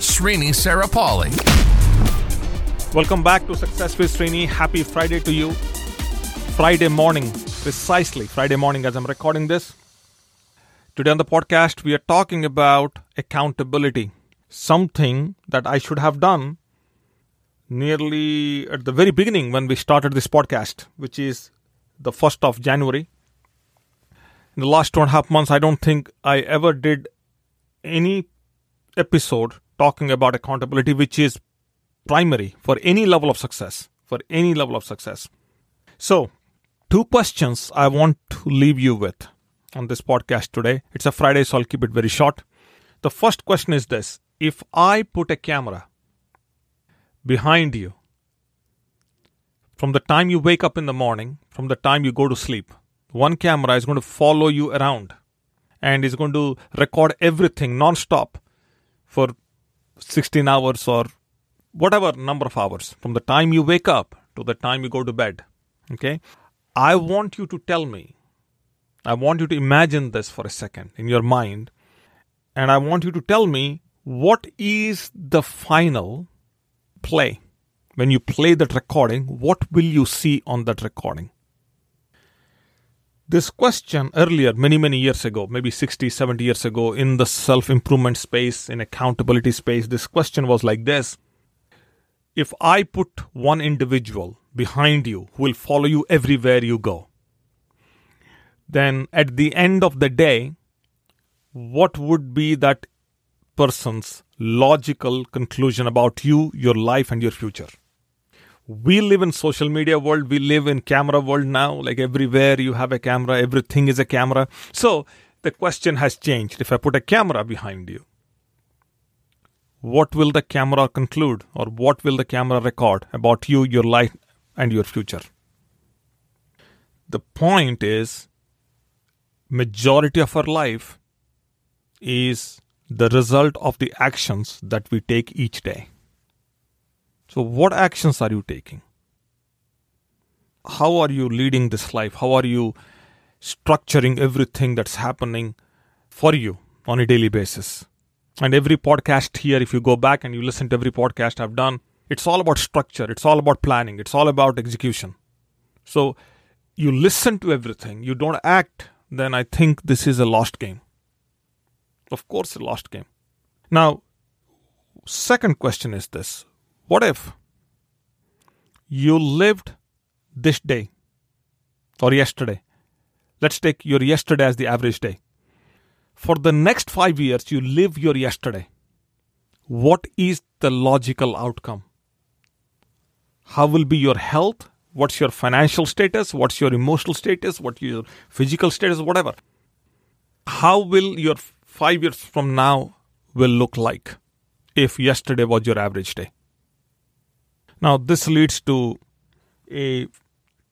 Srini Sarapalli. Welcome back to Success with Srini. Happy Friday to you. Friday morning, precisely Friday morning as I'm recording this. Today on the podcast, we are talking about accountability, something that I should have done nearly at the very beginning when we started this podcast, which is the 1st of January. In the last two and a half months, I don't think I ever did any episode talking about accountability, which is primary for any level of success. For any level of success. So, two questions I want to leave you with on this podcast today. It's a Friday, so I'll keep it very short. The first question is this If I put a camera behind you from the time you wake up in the morning, from the time you go to sleep, one camera is going to follow you around and is going to record everything non-stop for 16 hours or whatever number of hours from the time you wake up to the time you go to bed okay? I want you to tell me i want you to imagine this for a second in your mind and i want you to tell me what is the final play. When you play that recording what will you see on that recording this question earlier many many years ago maybe 60 70 years ago in the self improvement space in accountability space this question was like this if I put one individual behind you who will follow you everywhere you go, then at the end of the day, what would be that person's logical conclusion about you, your life, and your future? We live in social media world. We live in camera world now. Like everywhere you have a camera, everything is a camera. So the question has changed. If I put a camera behind you, what will the camera conclude or what will the camera record about you, your life, and your future? The point is, majority of our life is the result of the actions that we take each day. So, what actions are you taking? How are you leading this life? How are you structuring everything that's happening for you on a daily basis? And every podcast here, if you go back and you listen to every podcast I've done, it's all about structure, it's all about planning, it's all about execution. So you listen to everything, you don't act, then I think this is a lost game. Of course, a lost game. Now, second question is this What if you lived this day or yesterday? Let's take your yesterday as the average day for the next five years, you live your yesterday. What is the logical outcome? How will be your health? What's your financial status? What's your emotional status? What's your physical status? Whatever. How will your five years from now will look like if yesterday was your average day? Now, this leads to a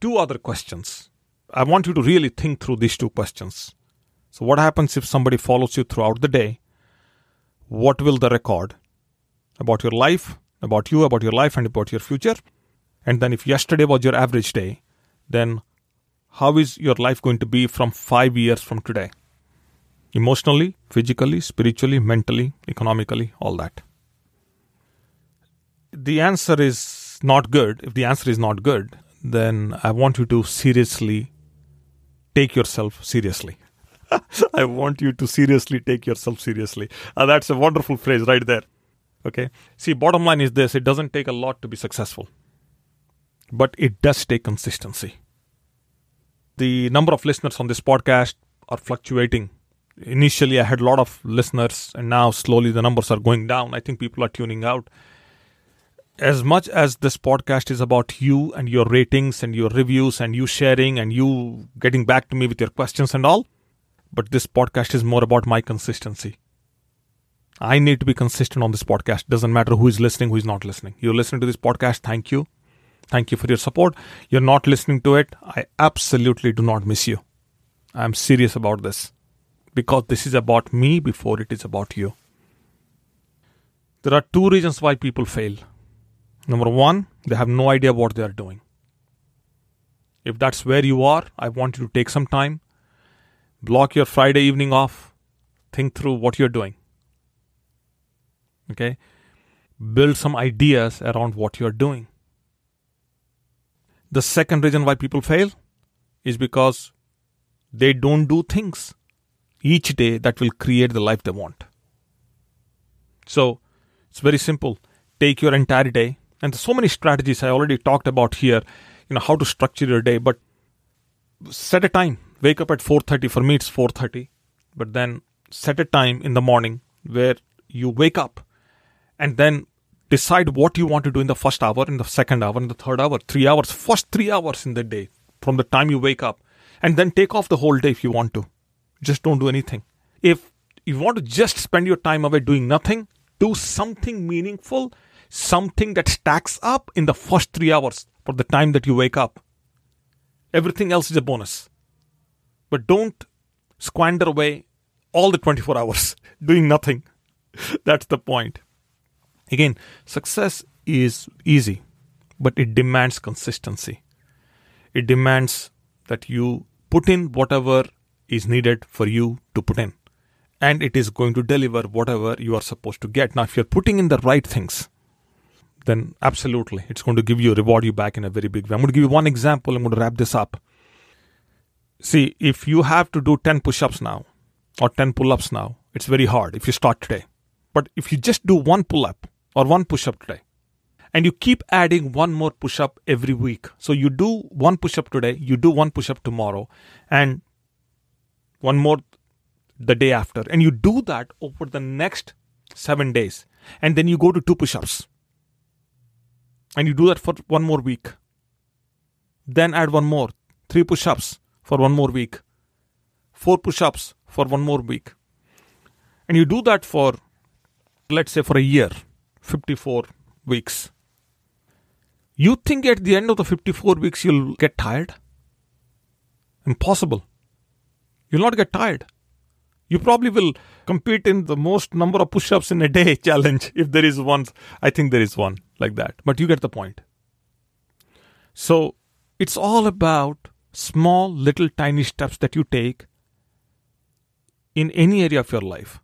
two other questions. I want you to really think through these two questions. So, what happens if somebody follows you throughout the day? What will the record about your life, about you, about your life, and about your future? And then, if yesterday was your average day, then how is your life going to be from five years from today? Emotionally, physically, spiritually, mentally, economically, all that. The answer is not good. If the answer is not good, then I want you to seriously take yourself seriously. I want you to seriously take yourself seriously. Uh, that's a wonderful phrase right there. Okay. See, bottom line is this it doesn't take a lot to be successful, but it does take consistency. The number of listeners on this podcast are fluctuating. Initially, I had a lot of listeners, and now slowly the numbers are going down. I think people are tuning out. As much as this podcast is about you and your ratings and your reviews and you sharing and you getting back to me with your questions and all, but this podcast is more about my consistency. I need to be consistent on this podcast. Doesn't matter who is listening, who is not listening. You're listening to this podcast. Thank you. Thank you for your support. You're not listening to it. I absolutely do not miss you. I'm serious about this because this is about me before it is about you. There are two reasons why people fail. Number one, they have no idea what they are doing. If that's where you are, I want you to take some time, block your Friday evening off, think through what you're doing. Okay? Build some ideas around what you're doing. The second reason why people fail is because they don't do things each day that will create the life they want. So it's very simple. Take your entire day, and so many strategies I already talked about here. You know how to structure your day, but set a time. Wake up at 4:30. For me, it's 4:30, but then set a time in the morning where you wake up, and then decide what you want to do in the first hour, in the second hour, in the third hour, three hours, first three hours in the day from the time you wake up, and then take off the whole day if you want to. Just don't do anything. If you want to just spend your time away doing nothing, do something meaningful, something that stacks up in the first three hours for the time that you wake up. Everything else is a bonus. But don't squander away all the 24 hours doing nothing. That's the point. Again, success is easy, but it demands consistency. It demands that you put in whatever is needed for you to put in. And it is going to deliver whatever you are supposed to get. Now, if you're putting in the right things, then absolutely it's going to give you, reward you back in a very big way. I'm going to give you one example. I'm going to wrap this up. See, if you have to do 10 push ups now or 10 pull ups now, it's very hard if you start today. But if you just do one pull up or one push up today, and you keep adding one more push up every week. So you do one push up today, you do one push up tomorrow, and one more the day after. And you do that over the next seven days. And then you go to two push ups. And you do that for one more week. Then add one more, three push ups for one more week, four push ups for one more week. And you do that for, let's say, for a year, 54 weeks. You think at the end of the 54 weeks you'll get tired? Impossible. You'll not get tired. You probably will compete in the most number of push ups in a day challenge if there is one. I think there is one like that. But you get the point. So it's all about small, little, tiny steps that you take in any area of your life.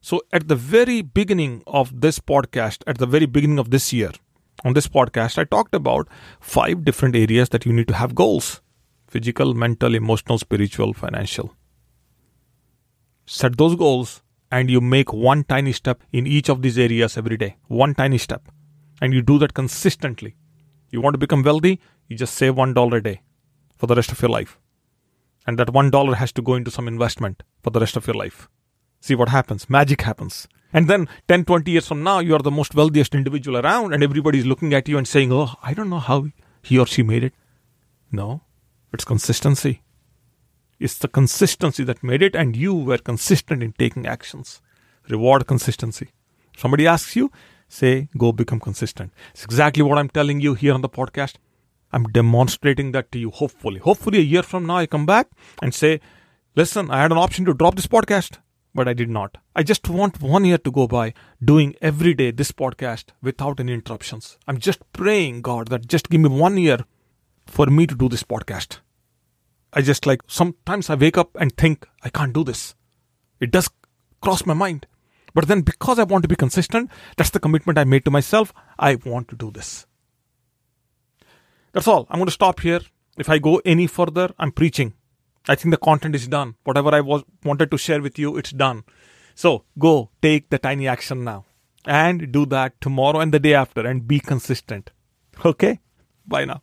So at the very beginning of this podcast, at the very beginning of this year, on this podcast, I talked about five different areas that you need to have goals physical, mental, emotional, spiritual, financial. Set those goals and you make one tiny step in each of these areas every day. One tiny step. And you do that consistently. You want to become wealthy? You just save $1 a day for the rest of your life. And that $1 has to go into some investment for the rest of your life. See what happens. Magic happens. And then 10, 20 years from now, you are the most wealthiest individual around, and everybody is looking at you and saying, Oh, I don't know how he or she made it. No, it's consistency. It's the consistency that made it, and you were consistent in taking actions. Reward consistency. Somebody asks you, say, Go become consistent. It's exactly what I'm telling you here on the podcast. I'm demonstrating that to you, hopefully. Hopefully, a year from now, I come back and say, Listen, I had an option to drop this podcast but I did not. I just want one year to go by doing every day this podcast without any interruptions. I'm just praying, God, that just give me one year for me to do this podcast. I just like sometimes I wake up and think, I can't do this. It does cross my mind. But then because I want to be consistent, that's the commitment I made to myself. I want to do this. That's all. I'm going to stop here. If I go any further, I'm preaching. I think the content is done. Whatever I was wanted to share with you, it's done. So go take the tiny action now and do that tomorrow and the day after and be consistent. Okay? Bye now.